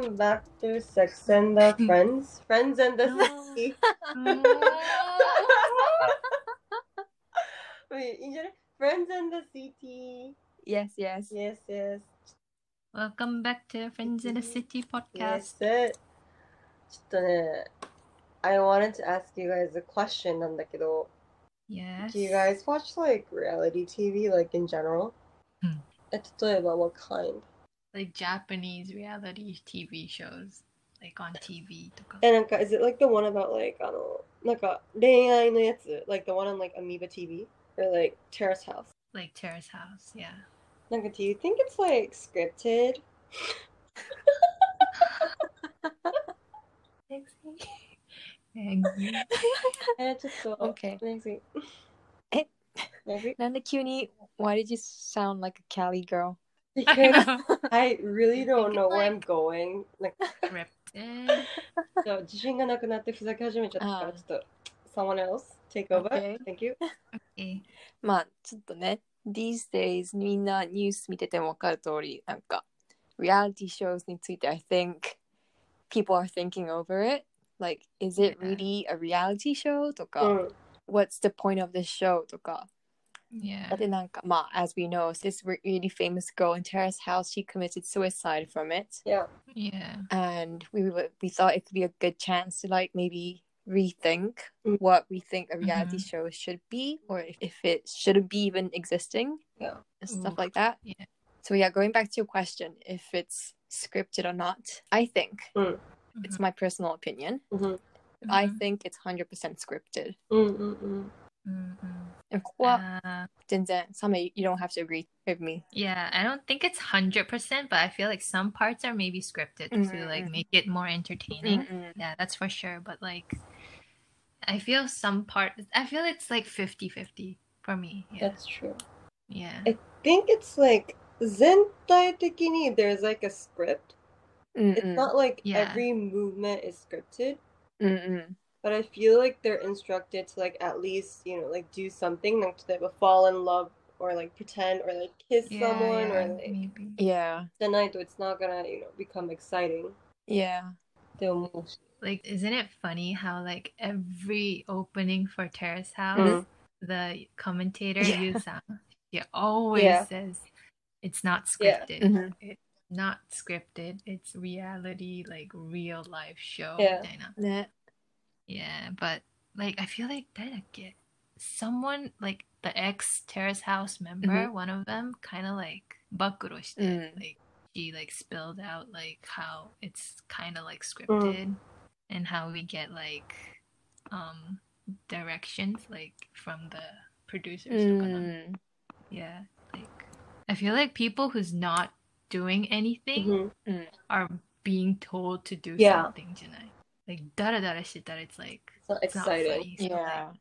Welcome back to Sex and the Friends. Friends and the City. Wait, いいんじゃない Friends and the City. yes, yes. Yes, yes. Welcome back to Friends in the City Yes, podcast. it. ちょっとね、I wanted to ask you guys a question なんだけど、 Yes. do you guys watch like reality TV like in general? うんえ例えば what kind? Like Japanese reality TV shows, like on TV とか。え、なんか、is it like the one about like あの、なんか恋愛のやつ like the one on like Amoeba TV? Or like Terrace House? Like Terrace House, yeah. なんか、do you think it's like scripted? Eggsy. え、ちょっと、 Okay. next week. え next week? なんで急に Why did you sound like a Cali girl? I Because know. I really don't think know it's where I'm like- going. Like, Scripted. じゃあ自信がなくなってふざけ始めちゃったから、あーちょっと、someone else take over. Okay. Thank you. Okay. まあちょっとね These days みんなニュース見てても分かる通りなんか reality shows について I think people are thinking over it like is it Yeah. really a reality show とか、うん。 What's the point of this show とか Yeah. でなんかまあ as we know this re- really famous girl in Terrace House she committed suicide from it Yeah. Yeah. and we were, we thought it could be a good chance to like maybe rethink Mm. what we think a reality Mhm. show should be or if, if it shouldn't be even existing Yeah. and stuff Oof. like that Yeah. so yeah going back to your question if it's scripted or not i think it's my personal opinion うん。 i Mhm. think it's 100% scripted うんうんうん。 Mhm. and ここは Uh, 全然 Same, you don't have to agree with me yeah, I don't think it's hundred percent, but I feel like some parts are maybe scripted to like Mhm. make it more entertaining. Mm-mm. Yeah, that's for sure. But like, I feel some part. I feel it's like 50-50 for me. Yeah, That's true. yeah. I think it's like 全体的に there's like a script. It's Mm-mm. not like Yeah. every movement is scripted, Mm-mm. but I feel like they're instructed to like at least you know like do something like to like, fall in love or like pretend or like kiss yeah, someone yeah, or like maybe. yeah tonight it's not gonna you know become exciting yeah like isn't it funny how like every opening for Terrace House mm. the commentator yeah. Yu Sang he always yeah. says it's not scripted. Yeah. Mm-hmm. It's not scripted. It's reality, like real life show. Yeah. Yeah, but like I feel like that get someone like the ex Terrace House member, mm-hmm. one of them, kind of like bakuro shite, mm. like she like spilled out like how it's kind of like mm. scripted mm. and how we get like um directions like from the producers. Mm. Yeah, like I feel like people who's not doing anything mm-hmm. Mm. are being told to do yeah. something tonight Like ダラダラしてたら it's like It's not it's not exciting. funny. So, like, yeah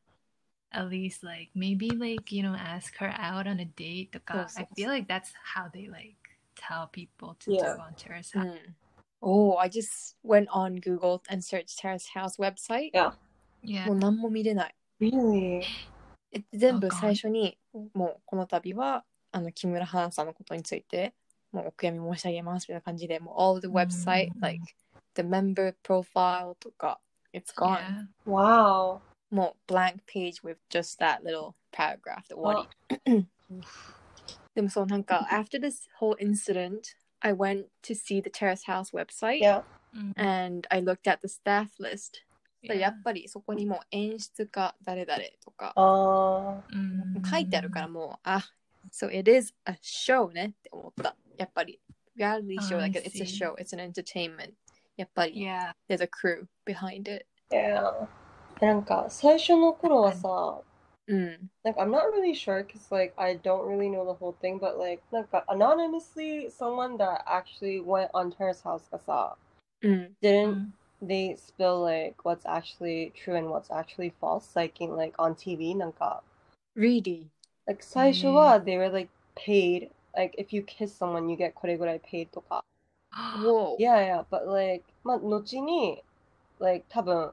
at least like maybe like you know ask her out on a date とかそうそう I feel like that's how they like tell people to Yeah. do on Terrace House. Mm. Oh, I just went on Google and searched Terrace House website. Yeah. Yeah. もう何も見れない。 Really? え全部わかん最初に、もうこの度は、あの、木村花さんのことについて、もうお悔やみ申し上げますみたいな感じで、もう all the website, うん like, the member profile とか、it's gone. Yeah. Wow. もう blank page with just that little paragraph で終わり。でもそうなんか、after this whole incident, I went to see the Terrace House website Yeah. Mm, and I looked at the staff list. や yeah. っぱりそこにもう演出家誰々とかあ Mm. 書いてあるからもう、あ、so it is a show ねって思った。やっぱり。reality show, I like it's a see. show, it's an entertainment. やっぱり。There's a crew behind it. Yeah. なんか最初の頃はさ、うん、なんか I'm not really sure because like I don't really know the whole thing but like なんか anonymously someone that actually went on Terrace House がさ、うん、didn't mm. mm. they spill like what's actually true and what's actually false like in like on TV なんか。Really? Like 最初は they were like paid like if you kiss someone you get これぐらい paid とか。Whoa. Yeah, yeah, but like まあ後に like 多分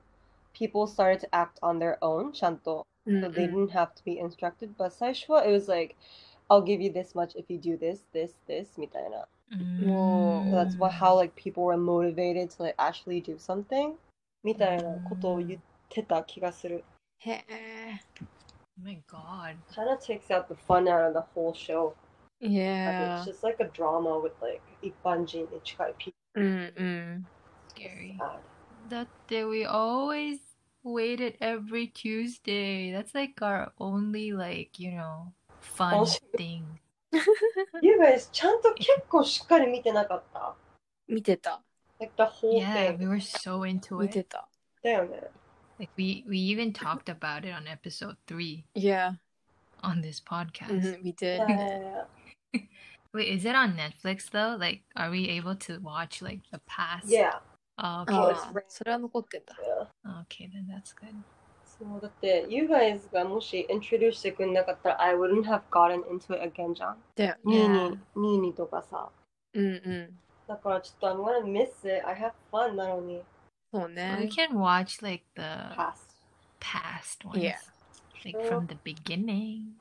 people started to act on their own ちゃんと。うん So they didn't have to be instructed. But 最初は it was like, I'll give you this much if you do this, this, this みたいな。 Whoa. So that's what how like people were motivated to like actually do something みたいなことを言ってた気がする。へえ。 Oh my god. Kind of takes out the fun out of the whole show. Like, Yeah. It's just like a drama with like 一般人に近い people. うんうん。 Scary. Sad. That day we always waited every Tuesday. That's like our only like, you know, fun Bullshit. thing. You guys ちゃんと結構しっかり見てなかった見てた。 Like the whole Yeah, we thing. were so into 見て it. た。だよね。 Like we we even talked about it on episode 3 Yeah. on this podcast. うん、見て。 Yeah. Wait, is it on Netflix though? Like are we able to watch like the past? Yeah. Oh, あ okay. Oh, あ it's、それは残ってんだ。 yeah. Okay, then that's good. そうだって、You guys がもし introduce してくんなかったら I wouldn't have gotten into it again じゃん。だよね。ニー Yeah. ニ、ニーニとかさ。うんうん。だからちょっと I'm gonna miss it. I have fun なのに。そう We ね。 can watch like the Past. past ones. Yeah. Like from the beginning.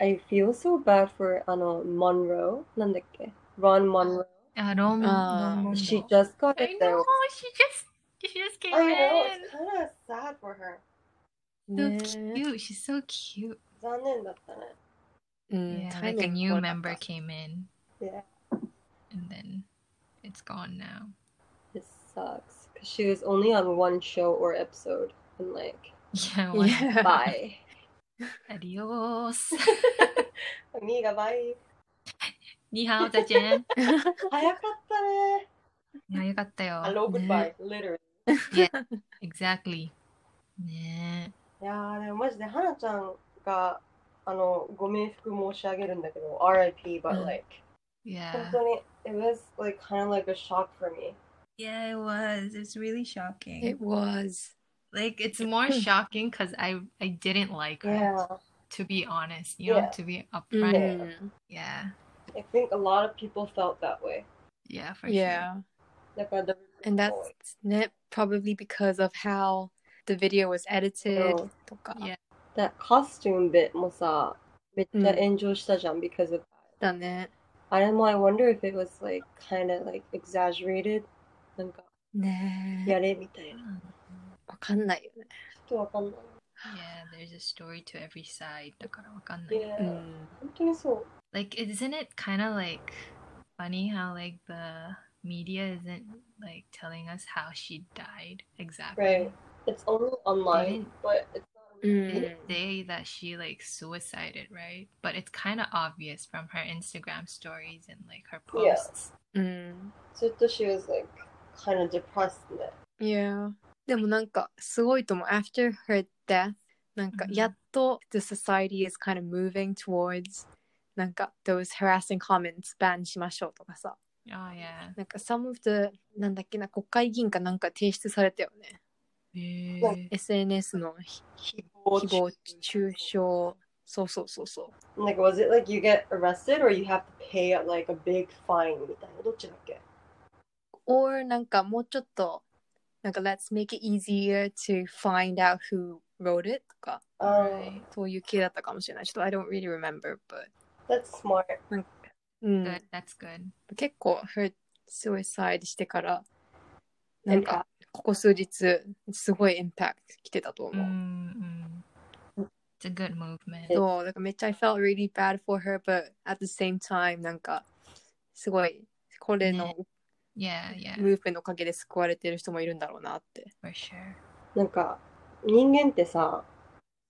I feel so bad for あの Monroe なんだっけ Ron Monroe. I don't Ah, know. She just got I it there. know. She just she just came I know. in. It's kind of sad for her. So ね cute. She's so cute. 残念だったね。うん。 Yeah, タイ like ミ a ング new 悪かった member came in, Yeah. and then it's gone now. It sucks. Because she was only on one show or episode. And like, Yeah. One. Yeah. bye. Adios. ミーがバイ。にはお、再见。早かったね。早かったよ。 Hello, goodbye. Literally. Exactly. ねいやー、でもマジで、花ちゃんが、あの、ご冥福申し上げるんだけど、RIP, う but ん like, え。本 Yeah. 当に、it was like kind of like a shock for me. Yeah, it was. It's really shocking. It was. Like it's more shocking because I I didn't like her. Yeah. To be honest, you know, Yeah. to be う upfront. ん。 Yeah. I think a lot of people felt that way. Yeah, for Yeah. だから、the And that's ne- probably because of how the video was edited そうとか Yeah. that costume bit もさ、めっちゃ炎上したじゃん、because of that. だね。あれも I wonder if it was like kind of like exaggerated なんかねえ。やれみたいな sure. わ かんないよね。ちょっとわかんない Yeah, there's a story to every side. だからわかんない。 Yeah うん。本当にそう Like, isn't it kind of like funny how like the media isn't like telling us how she died exactly? Right It's only online Didn't- but it's not う They ん didn't say that she like suicided, right? But it's kind of obvious from her Instagram stories and like her Yeah. posts. うん。ずっと she was like kind of depressed ね Yeah. でもなんかすごいと思う。After her death, なんかうんやっと the society is kind of moving towards なんか those harassing comments ban しましょうとかさ。Oh yeah. なんか some of the なんだっけな国会議員かなんか提出されたよね。Eh, SNS の誹謗誹謗中傷。そうそうそうそう。Like was it like you get arrested or you have to pay like a big fine みたいなどっちだっけ or なんかもうちょっとなんか let's make it easier to find out who wrote it とか Right. そういう系だったかもしれない。ちょっと I don't really remember, but That's smart うん、Good. That's good. 結構 her suicide してからなんかここ数日すごいインパクト来てたと思う。Mm-mm. It's a good movement. そう、だからめっちゃ I felt really bad for her, but at the same time なんかすごいこれのね Yeah, yeah, ムーブメントのおかげで救われてる人もいるんだろうなって。for sure. なんか人間ってさ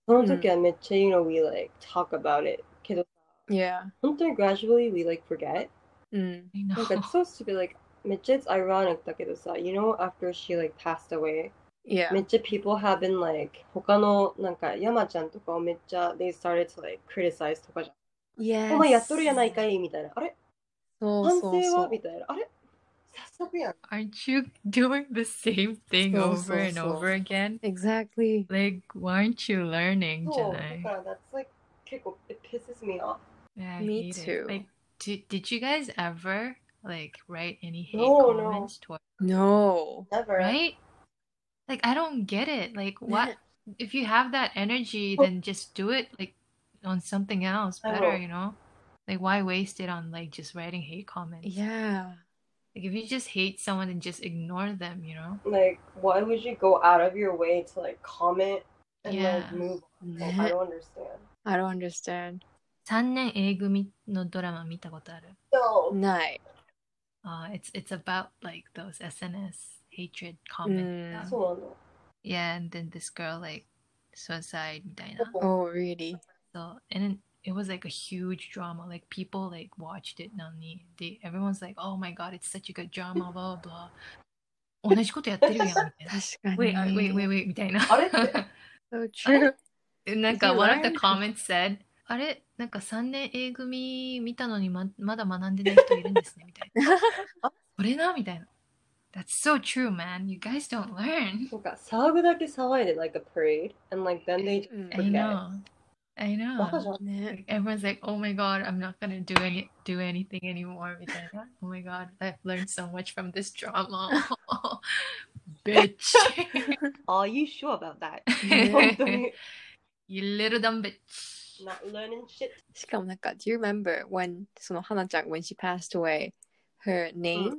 その時はめっちゃ、you know we like talk about it けど Yeah. 本当に gradually we like forget うん。なんか it's so stupid like めっちゃ it's ironic だけどさ you know after she like passed away Yeah. めっちゃ people have been like 他のなんか山ちゃんとかをめっちゃ they started to like criticize とかじゃん Yes. お前やっとるやないかいみたいなあれそう反そうそう省はみ。たいなあれ Aren't you doing the same thing so, over so, and so. over again? Exactly. Like, why aren't you learning, oh, Janai? That's like, it pisses me off. Yeah, me too. It. Like, did, did you guys ever like write any hate no, comments no. towards? No, never. Right? Like, I don't get it. Like, what? if you have that energy, then just do it like on something else better. You know, like why waste it on like just writing hate comments? Yeah. Like if you just hate someone and just ignore them, you know? Like, why would you go out of your way to like comment and Yeah. like move on? Like, I ね don't understand. I don't understand. 3年 A 組のドラマ見たことある No. ない。 Uh, it's it's about like those SNS hatred comments. Mm. そうなんだ。 Yeah, and then this girl like suicide みたいな。 Oh, really? So and then it was like a huge drama. Like people like watched it なのに they everyone's like, oh my god, it's such a good drama, blah blah blah. 同じことやってるやんみたいな。確かに。 Wait, uh, wait, wait, wait みたいな。あれって So true. なんか Did you one of the learn? comments said あれなんか3年 A 組見たのにままだ学んでない人いるんですねみたいな。これなみたいな。That's so true, man. You guys don't learn. なんか騒ぐだけ騒いで like a parade and like then they just うん I forget. know. I バカじ know. ゃん。ね。 Like, everyone's like, oh my god, I'm not gonna do any do anything anymore. みたいな。Oh my god, I've learned so much from this drama. Bitch. Are you sure about that? ね本当に you little dumb bitch. not learning shit. しかもなんか、do you remember when その花ちゃん when she passed away, her name、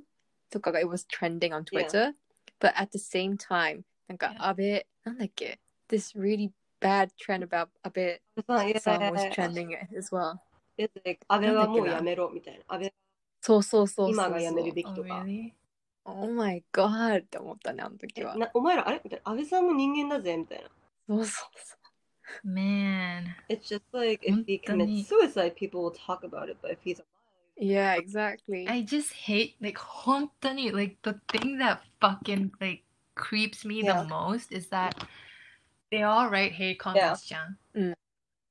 とかが it was trending on Twitter, but at the same time なんか Yeah. 安倍なんだっけ this really bad trend about 安倍 Yeah, song yeah, was yeah. trending as well. It's like 安倍はもうやめろみたいな。安倍そうそうそうそう今がやめるべ Oh きとか。 really? Oh my god って思ったね、あの時は。なお前らあれみたいな。安倍さんも人間だぜみたいな。そうそうそ Man. It's just like if he 本当に commits suicide, people will talk about it, but if he's alive, う。Yeah, exactly. I just hate like 本当に like the thing that fucking like creeps me Yeah. the most is that they all write hate comments じゃん。 Mm.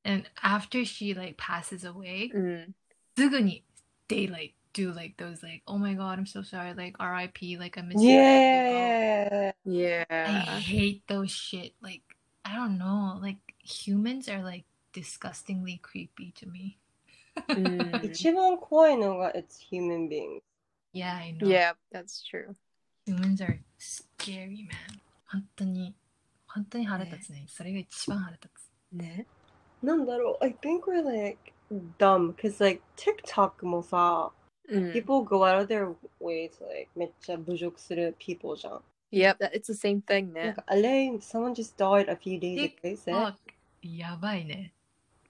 And after she like passes away, うん。すぐに they like do like those like oh my god I'm so sorry like R.I.P. like I miss you. Like, oh, yeah. I Yeah. hate those shit. Like I don't know. Like humans are like disgustingly creepy to me. うん一番怖いのが it's human beings. Yeah, I know. Yeah, that's true. Humans are scary, man. 本当に、 本当に腹立つね。それが一番腹立つ。ね。なんだろう I think we're like dumb because like TikTok もさ、うん。 people go out of their way to like めっちゃ侮辱する people じゃん。 Yep, that, it's the same thing ね。なんかあれ someone just died a few days ago. They said, TikTok やばいね。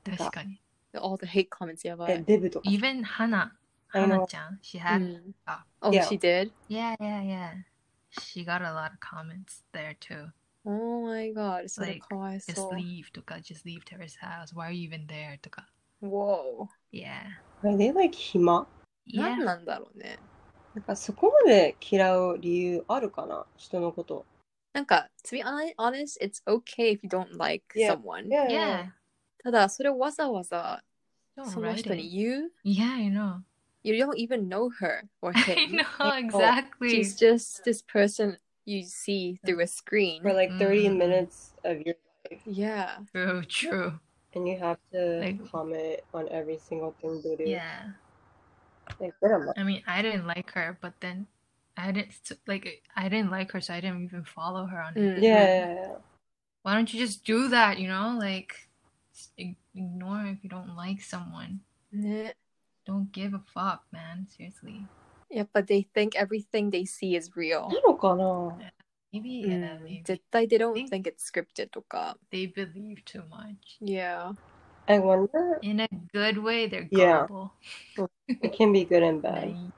確かに。 All the hate comments やばえい。デブとか。 Even 花、 I know. 花ちゃん、she う had, ん。 Ah. Oh, Yeah. she did? yeah, yeah, yeah. She got a lot of comments there too. Oh my god, それ Like, かわい Just そう。 leave とか、just leave Tara's house. Why are you even there? とか。 Whoa. Yeah. Are they like 暇何 Yeah. なんだろうね。なんかそこまで嫌う理由あるかな人のこと。なんか、to be hon- honest, it's okay if you don't like Yeah. someone. Yeah. ただ、それをわざわざ Don't その write 人 it. に言う Yeah, I know. You don't even know her or I him. know, exactly. She's just this person you see through a screen. For like 30 Mm. minutes of your life. Yeah. True, true. And you have to Like- comment on every single thing they do. Yeah. Like. I mean, I didn't like her, but then I didn't like I didn't like her, so I didn't even follow her on Mm. Yeah, yeah, yeah. Why don't you just do that? You know, like ignore if you don't like someone. ね。Don't give a fuck, man. Seriously. やっぱ they think everything they see is real. なのかな Maybe, う yeah, ん maybe 絶対 they don't think- think it's scripted とか。 they believe too much. Yeah. I wonder. In a good way, they're Yeah. gullible. It can be good and bad. Naive.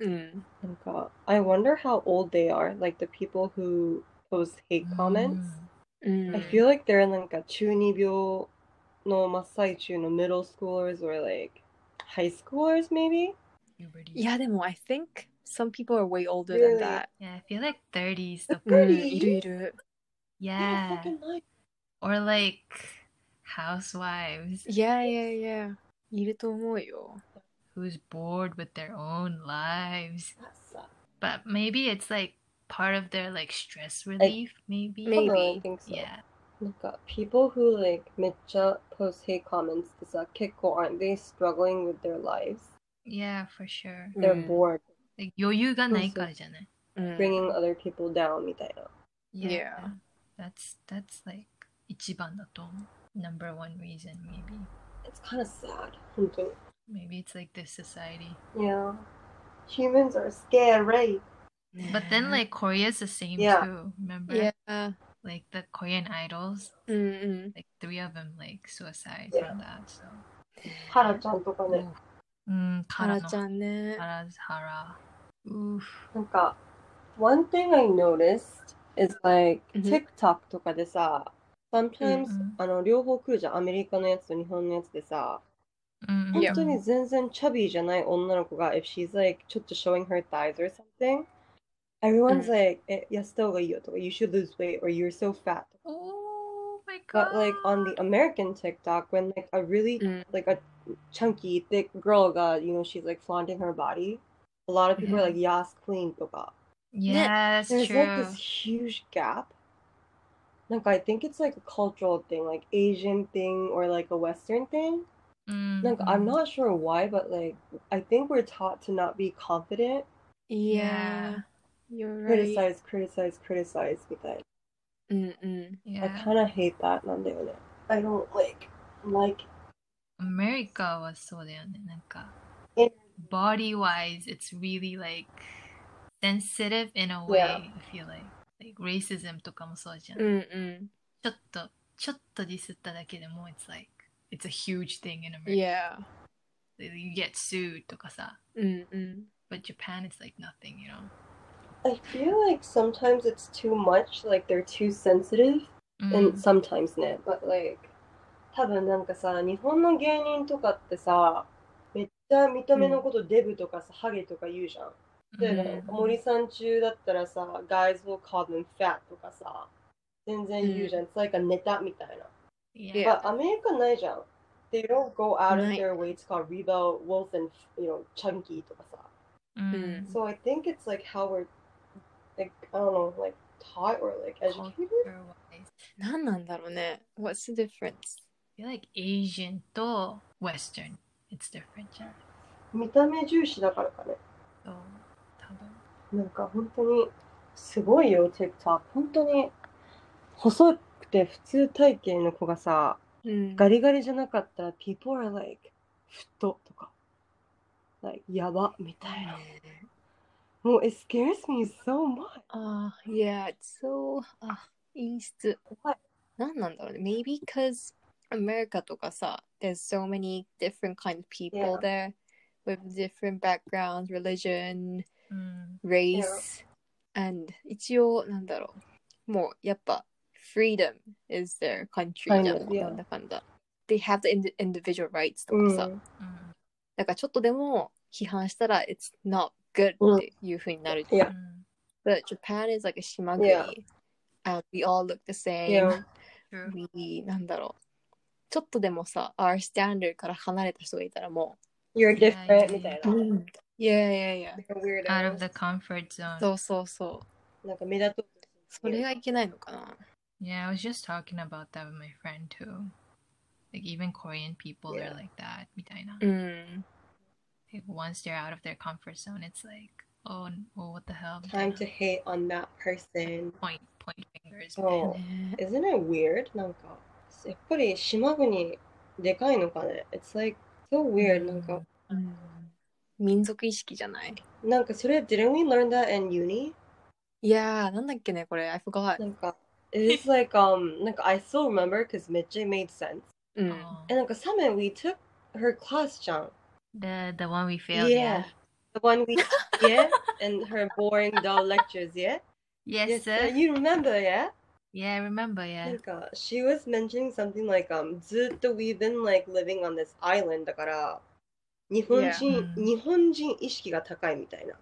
うん。なんか I wonder how old they are. Like the people who post hate comments. うん。 I feel like they're なんか中二病の真っ最中の middle schoolers or like high schoolers maybe? Puberty. いや、でも I think some people are way older Really? than that. Yeah, I feel like 30s. The... うん、 30? いるいる。 Yeah. fucking life. Or like housewives いやいやいや。いると思うよ。 who's bored with their own lives. That sucks. But maybe it's like part of their like stress relief, maybe. Maybe. I think so. Yeah. なんか people who like めっちゃ post hate comments ってさ結構 aren't they struggling with their lives? Yeah, for sure. うん They're bored Like 余裕がないからじゃない。うん。 bringing other people down みたいな。 Yeah. That's that's like 一番だと思う。Number one reason maybe. It's kind of sad. 本当に。 Maybe it's like this society. Yeah. Humans are scary. But then like Korea's the same Yeah. too. Remember? Yeah. Like the Korean idols, うんうん。 like three of them like suicide Yeah. from that. So ハラちゃんとかね。 うん、ハラちゃんね。ハラハラ。Oof. なんか、one thing I noticed is like うん TikTok とかでさ、sometimes、うんうんあの両方来るじゃん。アメリカのやつと日本のやつでさ、うん本当に全然チャビーじゃない女の子が、if she's like ちょっと showing her thighs or something, everyone's うん like, え、痩せた方がいいよとか、you should lose weight or you're so fat. Oh my god. But like on the American TikTok, when like a really うん。 like a chunky, thick girl got, you know, she's like flaunting her body. A lot of people are like, Yas queen to ka. Yeah, There's true. like this huge gap. Like I think it's like a cultural thing, like Asian thing or like a Western thing. Mm-hmm. Like I'm mm-hmm. not sure why, but like I think we're taught to not be confident. Yeah. You're right. Criticize, criticize, criticize because Mm-mm. Yeah. I kinda hate that. I don't like like アメリカはそうだよね。なんかえ、 body wise, it's really like sensitive in a way, Yeah. I feel like. Like racism とかもそうじゃん。うんうん。ちょっと、ちょっとディスっただけでも、it's like, it's a huge thing in America. Yeah. You get sued とかさ。うんうん。 But Japan is like nothing, you know? I feel like sometimes it's too much, like they're too sensitive. うん and sometimes ね、but like 多分なんかさ、日本の芸人とかってさ、めっちゃ見た目のことデブとかさ、ハゲとか言うじゃん。で、うん森さん中だったらさ、guys will call them fat とかさ、全然言うじゃん。It's like a ネタみたいな。Yeah. But アメリカないじゃん。They don't go out of their way to call Rebel, Wolf, and you know, Chunky とかさ。うん。So I think it's like how we're, like, I don't know, like taught or like educated? 何なんだろうね。What's the difference? I feel like Asian と Western, it's different じゃん。見た目重視だからかね。そう、多分。なんか本当にすごいよ、TikTok。本当に細くて普通体型の子がさ、うん。ガリガリじゃなかったら、people are like, 太とか、like, やばみたいな。もう、it scares me so much. ああ、yeah, it's so, あ、陰湿。怖い。何なんだろうね。Maybe because America とかさ、there's so many different kind of people Yeah. there with different backgrounds, religion, うん。 race, and 一応、なんだろう。もう、やっぱ、freedom is their country じゃ Kind ん。 of, yeah. なんだかんだ。They have the indi- individual rights とうんかさ。うん。だからちょっとでも批判したら、it's not good うんっていう風になる。 Yeah. But Japan is like a 島国。 Yeah. And we all look the same. Yeah. True. We, なんだろう。 ちょっとでもさ、our standard から離れた人がいたらも You're Yeah, different yeah, みたいう。な。うん。いやいやいや。 Like a weirdo. Out of the comfort zone. そうそうそう。なんか目立とうとするそれがいけないのかな。 Yeah, I was just talking about that with my friend too. Like even Korean people Yeah. are like that. みたいな。うん。 Like, once they're out of their comfort zone, it's like, oh, oh what the hell? みた Time いな to hate on that person. point point fingers. そう。ね Isn't it weird? なんか、 やっぱり島国でかいのかね ?It's like so weird. なんか、うん民族意識じゃないなんかそれ、didn't we learn that in uni? いやー、なんだっけね、これ。I forgot. なんか、it's like, um, なんか I still remember because めっちゃ made sense. うん。 Oh, え、なんか Samen, we took her class じゃん。 the the one we failed. Yeah. Yeah. The one we, yeah? And her boring, dull lectures, yeah? Yes, sir. sir. You remember, yeah? Yeah, I remember. な Yeah. んか、she was mentioning something like, um, ずっと we've been like living on this island だから、日本人、 Yeah. 日本人意識が高いみたいな。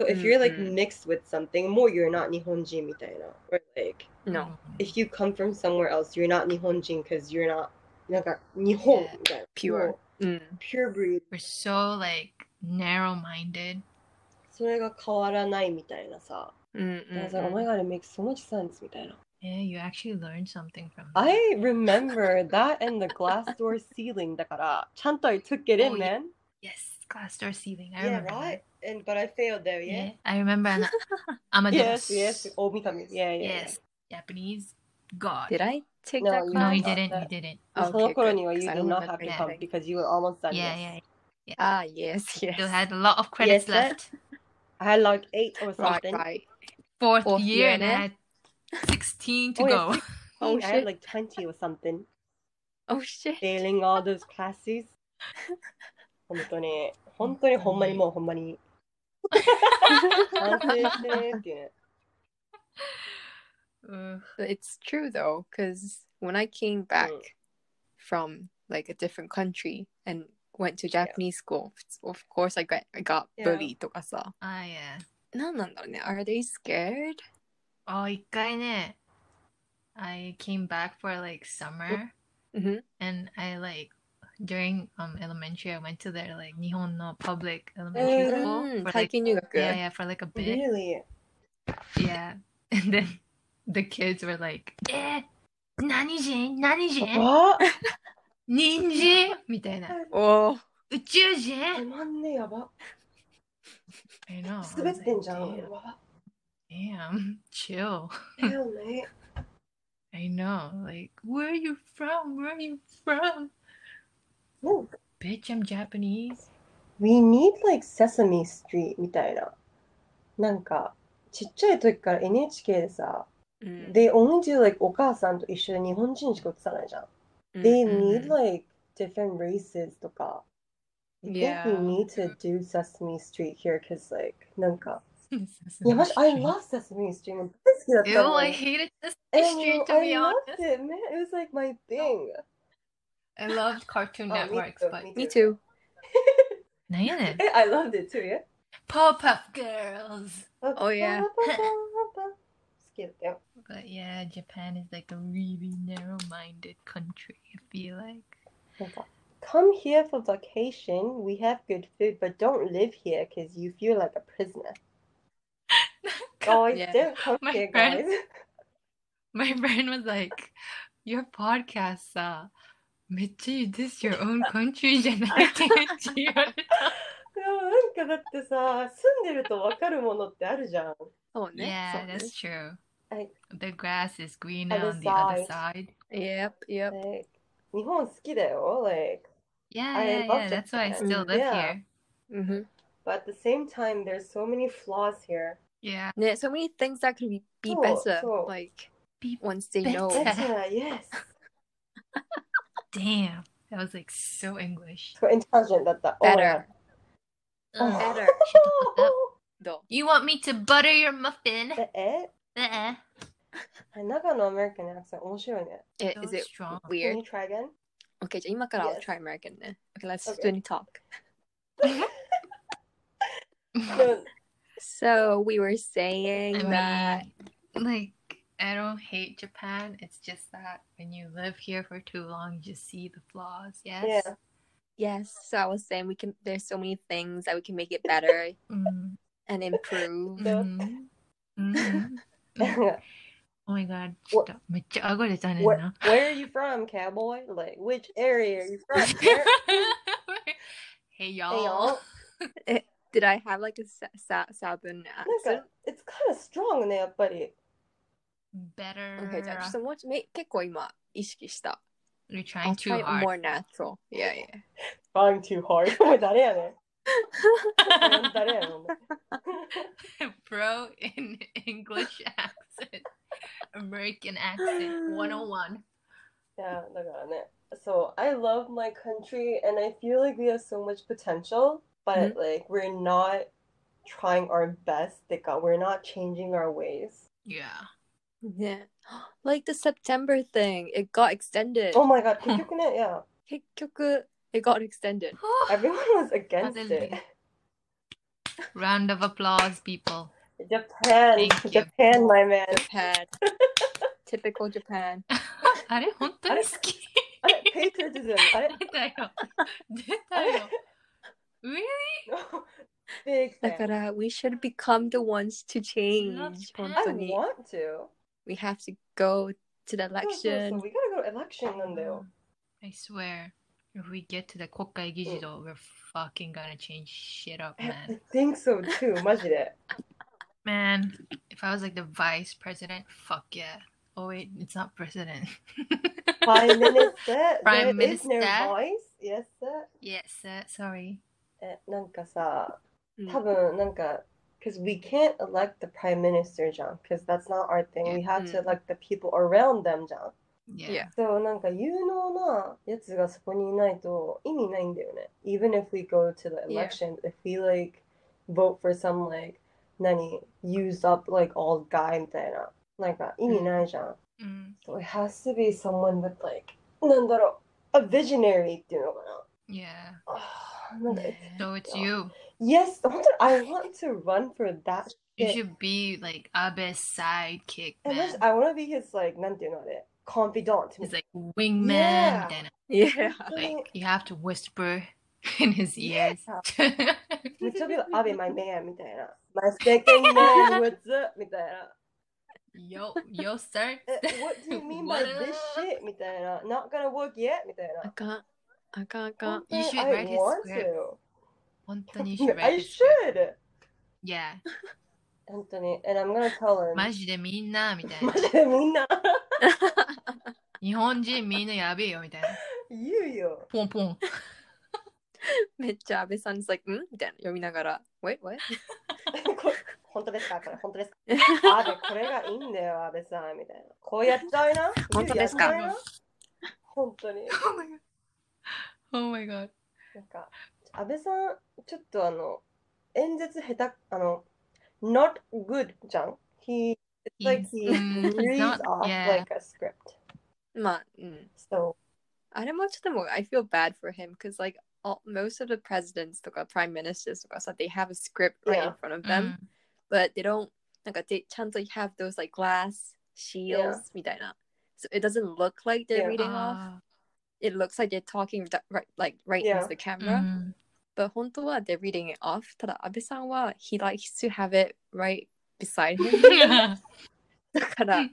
So if うん you're like うん mixed with something, more you're not 日本人みたいな。Or like, No. if you come from somewhere else, you're not 日本人 because you're not なんか日本 Yeah. みたいな。 Pure もうん。う pure breed。 We're so like narrow-minded. それが変わらないみたいなさ。うんうん I was like, oh my god, it makes so much sense みたいな。 yeah, you actually learned something from that. I remember that and the glass door ceiling. That I took it oh, in, oh, man. Yes, glass door ceiling. I yeah, remember. right? That. And, but I failed there, yeah? yeah I remember an Amaterasu. yes, yes. Omikami. Yeah, yeah. Yes, yeah. Japanese god. Did I take no, that class? No, you didn't. You didn't. Oh, okay, good, you did not have to come because you were almost done. Yeah, yeah, yeah. yeah. Ah, yes, yes. You had a lot of credits yes, left. I had like eight or something. Right, right. Fourth, Fourth year, year and I had 16 to Oh, yeah, go. 16, Oh, I had shit. like 20 or something. Oh, shit. Failing all those classes. 本当に、本当にほんまにもうほんまに。反省してねっていうね。 Ugh. But It's true though, because when I came back Mm. from like a different country and went to Japanese school, of course I got I got Yeah. bullied とかさ。 Ah, yeah. なんなんだろうね。Are they scared? あ、一回ね、I came back for like summer Mhm. and I like during um elementary I went to their like 日本の public elementary Mm. school うん for 体 like 験入学 yeah yeah for like a bit Really? yeah and then the kids were like え何人何人 What? 人参みたいなおー宇宙つ人まんねえやば。 I know I was 滑ってん like, じゃん。 damn, やば damn chill Hell, mate. I know like where are you from where are you from No. bitch I'm Japanese We need like Sesame Street みたいな。なんか、ちっちゃい時から NHK でさ、うん they only do like お母さんと一緒で日本人しか映さないじゃん。うん They うん need like different races とか。I think we Yeah. need to do Sesame Street here because like なんか、 Yavaş, I love Sesame Street Oh. Ew, I hated Sesame Street to I be loved honest. It, man. it was like my thing. I loved Cartoon oh, Networks, me too, but me too. Me too. I loved it too, yeah. Powerpuff Girls. Oh, oh yeah. Skip yeah. But yeah, Japan is like a really narrow-minded country. I feel like. Come here for vacation. We have good food, but don't live here because you feel like a prisoner. Guys, Yeah. don't come My here, friend- guys. My friend was like, "Your podcast さ、めっちゃ you this your own country じゃない?」ってめっちゃ言われた。でもなんかだってさ、住んでると分かるものってあるじゃん。そうね。 Yeah, そうね that's true. I- The grass is greener Other on the other side. side. Yep, yep. Like, 日本好きだよ。Like, Yeah, I yeah, love yeah. That's why I Japan. still live Yeah. here. hmm but at the same time, there's so many flaws here. Yeah. Yeah, so many things that could be, be So- better. so- Like Be once they know. better. Better, yes. Damn. That was like so English. すごい intelligent だった。 Better. Oh Ugh. Better. Shut the fuck up. どう You want me to butter your muffin? ええ Uh-uh. 長野アメリカンのアクセント面白いね。え So Is it strong. Can weird? you try again? Okay, じゃあ今から I'll Yes. try American ね。Okay, let's Okay. just talk. So we were saying I mean, that like I don't hate Japan. It's just that when you live here for too long, you just see the flaws. Yes. Yeah. Yes. So I was saying we can. There's so many things that we can make it better mm-hmm. and improve. Mm-hmm. mm-hmm. oh my god. What, where, where, are you from, cowboy? Like, which area are you from? hey y'all. Hey, y'all. y'all. Did I have like a sa- sa- southern なん accent? か、it's kind of strong ね、やっぱり。 Better. Okay, じゃあちょっともうちょめ結構今意識した。 You're I'll trying too try it hard. more natural. Yeah, yeah. Trying too hard. お前誰やねん。誰やねん。 Bro in English accent. American accent 101. いや、だからね。So, I love my country and I feel like we have so much potential, but like, we're not trying our best. てか、we're not changing our ways. Yeah. Yeah. Like the September thing, it got extended. Oh my god, 結局ね、yeah. 結局 it got extended. Everyone was against it. Round of applause, people. Japan, Thank you. Japan, my man. Japan. Typical Japan. あれ本当に好きあれ、patriotism. あれ出たよ。出たよ。 Really? Big だ fan. から we should become the ones to change. Japan. 本 I 当に。 want to. We have to go to the そうそうそう election. We gotta go to election なんだよ。 I swear, if we get to the 国会議事堂, we're fucking gonna change shit up, I man. think so too, マジで。 Man, if I was like the vice president, fuck yeah. Oh wait, it's not president. Prime Minister. Prime there is no Minister. voice. Yes, sir. yes, uh, sorry. え、なんかさ、うん多分なんか、because we can't elect the prime minister じゃん。because that's not our thing. We have to うん elect the people around them じゃん。 Yeah. Yeah. そう、なんか有能なやつがそこにいないと意味ないんだよね。Even if we go to the Yeah. election, if we like vote for some like 何 used up like old guy みたいな。なんか意味ないじゃん。 Mm, So it has to be someone with like なんだろう、a visionary っていうのか yeah. な。あーなんだ So it's you. Yes, 本当に I want to run for that You shit. should be like Abe's sidekick, And man. this, I want to be his like なんていうのあれ confidant. He's like wingman. Yeah. Then Yeah. like you have to whisper in his ears. めっちゃビル、アベ、my man みたいな。My second man, what's up? みたいな。 yo, yo, sir. え、what do you mean by What this shit? みたいな。Not gonna work yet? みたいな。あかん。 あかんあかん。You should I write his script. 本当に you should I write his script. should! Yeah. 本当に。And I'm gonna tell him. マジでみんなみたいなマ。ジでみんな 日本人みんなやべえよみたいな。言うよ。ポンポン。めっちゃ安倍さん is like, ん？みたいな読みながら、Wait, what? これ本当ですか？これ本当ですか？アベ、これがいいんだよ、アベさん。みたいな。こうやっちゃいな？本当ですか？本当に。Oh my god. なんか、安倍さん、ちょっとあの、演説下手、あの、not good じゃん ?He, it's like he Mm, he's reads not- off yeah. like a script. まあ、うん。 So, あれもちょっともう I feel bad for him because like all, most of the presidents とか prime ministers とかさ they have a script right in Yeah. front of them、 Mm. but they don't なんか they ちゃんと have those like glass shields Yeah. みたいな so it doesn't look like they're Yeah. reading off Ah, it looks like they're talking right like right yeah. into the camera. Mm. But Hontowa, they're reading it off. Tada abe wa he likes to have it right beside him. yeah.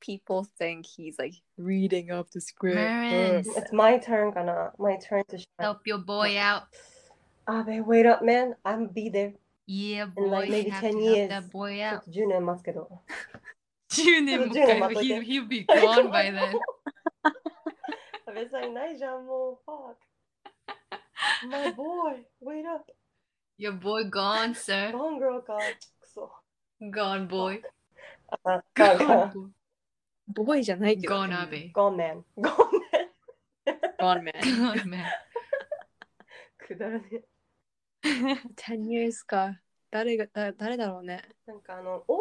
People think he's like reading off the script. Maris. It's my turn, gonna my turn to shine. help your boy out. Abe, wait up, man. I'm be there. Yeah, boy. In like maybe ten years. That boy out. June and Maskedo. he'll be gone by then 安倍さんいないじゃん、もう。Fuck. My boy, wait up. Your boy gone, sir. Gone girl か。くそ。Gone, boy. あ、Gone, ン。boy. ボーイじゃないけど Gone, Abe. Gone man. Gone man. Gone man Gone, man. くだらねえ。10 years か誰がだ誰だろうねなんかあの、大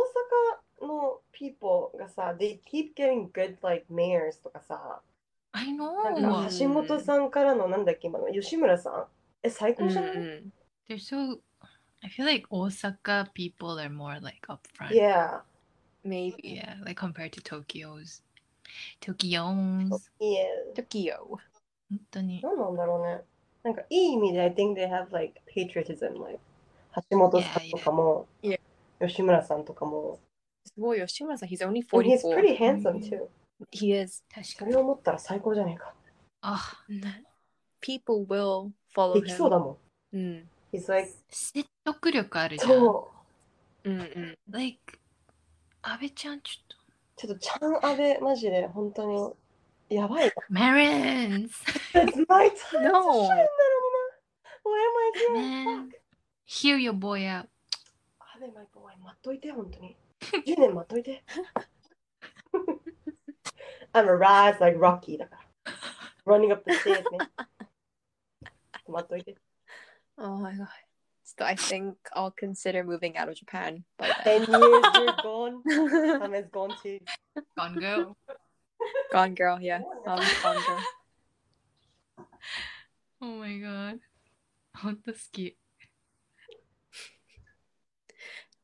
阪の people がさ、they keep getting good like mayors とかさ、I know. か橋本さんからのなんだっけ、今の吉村さん。え、最高じゃない、ん They're so. I feel like Osaka people are more like upfront. Yeah. maybe Yeah, like compared to Tokyo's. Tokyo's. Yeah. トキオ本当に。何なんだろうね。なんかいい意味で I think they have like patriotism like 橋本さんとかも Yeah, 吉村さんとかもすごい吉村さん he's only And he's 44 pretty handsome too he is. そ確かに。れを思ったら最高じゃねえか。あ、people will follow できそう him だもん。うん。He's like 説得力あるじゃん。そう。んうん。Like、安倍ちゃんちょっちょっとちゃんあべマジで本当にやばい。Marins! It's my time to shine な。のにな Why am I here? Man. Fuck Hear your boy out. マイボーイ待っといて本当に。10年待っといて I'm a rise like Rocky だから Running up the stairs ね待っといて oh my god so I think I'll consider moving out of Japan by then 10 years you're gone Time is gone too Gone girl. gone girl yeah um, gone girl Oh my god. ほんと好き。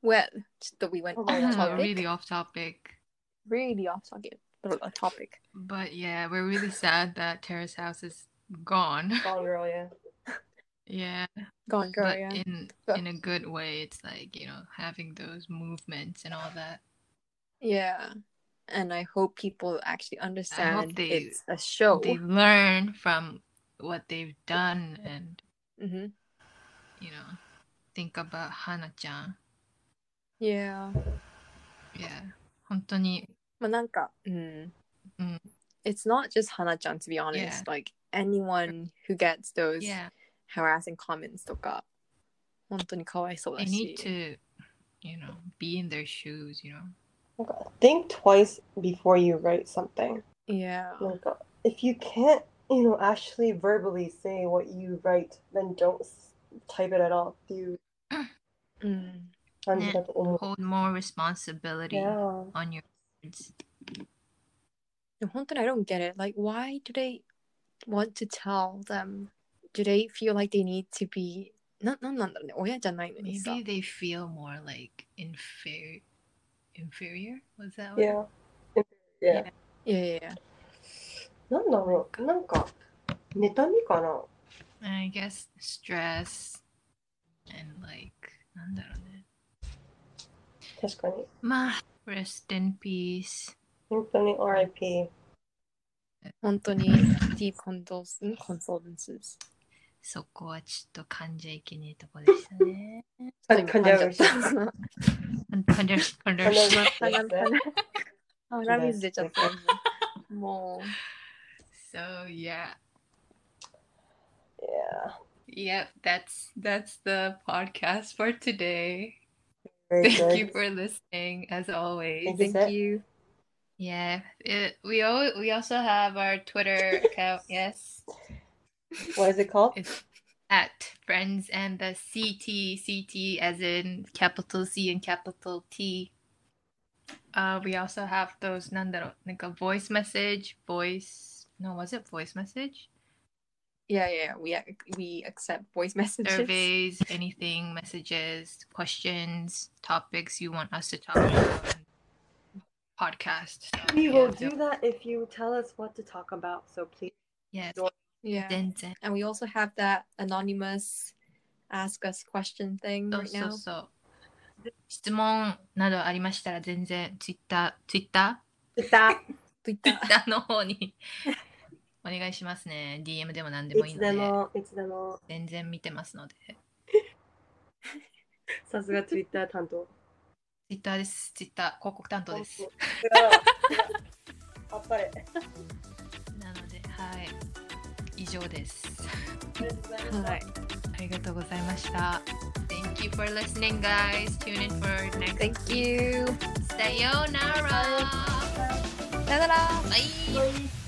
well just that we went Oh off my God. topic really off topic. really off topic a topic But yeah, we're really sad that Terrace House is gone. Gone girl yeah Yeah. gone girl but yeah in But- in a good way. It's like, you know, having those movements and all that. Yeah. And I hope people actually understand they- it's a show. They learn from what they've done and, hmm you know, think about Hana-chan. Yeah. Yeah. 本当に、 まあなんか、うん。うん。 It's not just Hana-chan to be honest. Yeah. Like anyone who gets those yeah. harassing comments とか本当にかわいそうだ I し need to, you know, be in their shoes, you know. なんか think twice before you write something. Yeah なんか if you can't, you know, actually verbally say what you write, then don't s- type it at all っていううん感じだと思う。 Hold more responsibility Yeah. on your words. でも本当に I don't get it like why do they want to tell them do they feel like they need to be ななんなんだろうね親じゃないのにさ Maybe they feel more like inferior. Inferior? Was that what? Yeah. Yeah. いやいやいやなんだろう。なんか、妬みかな I guess stress and like なんだろうね。確かに。まあ、 rest in peace. 本当に RIP。本当に deep condolences condolences そこはちょっと噛んじゃいけねえとこでしたね。あ、噛んじゃうし。噛んじゃうし、噛んじゃうし。噛んじゃう鼻水出ちゃったも So yeah. Yeah. Yep, that's that's the podcast for today. Very Thank good. you for listening, as always. Thank, Thank you. Yeah, it, we all, we also have our Twitter account. Yes. What is it called? It's at friends and the CT CT as in capital C and capital T. Uh, we also have those nandaro like a voice message, voice no was it voice message? yeah yeah we ac- we accept voice messages Surveys, anything, messages, questions, topics you want us to talk about. and Podcast. So, We yeah, will so- do that if you tell us what to talk about. So please. Yes. yeah 全然 and we also have that anonymous ask us question thing そう right そう now そう。質問などありましたら全然ツイッター、ツイッタ That. ーツイ Twitter ッターの方に お願いしますね。DM でも何でもいいいつので、でも、いつでも。全然見てますので。さすが Twitter 担当。ツイッターです。ツイッター、広告担当です。あっぱれ。なので、はい。以上です。ありがとうございましたはいありがとうございました。Thank you for listening, guys. Tune in for next thank you Sayonara. さよならバイバイ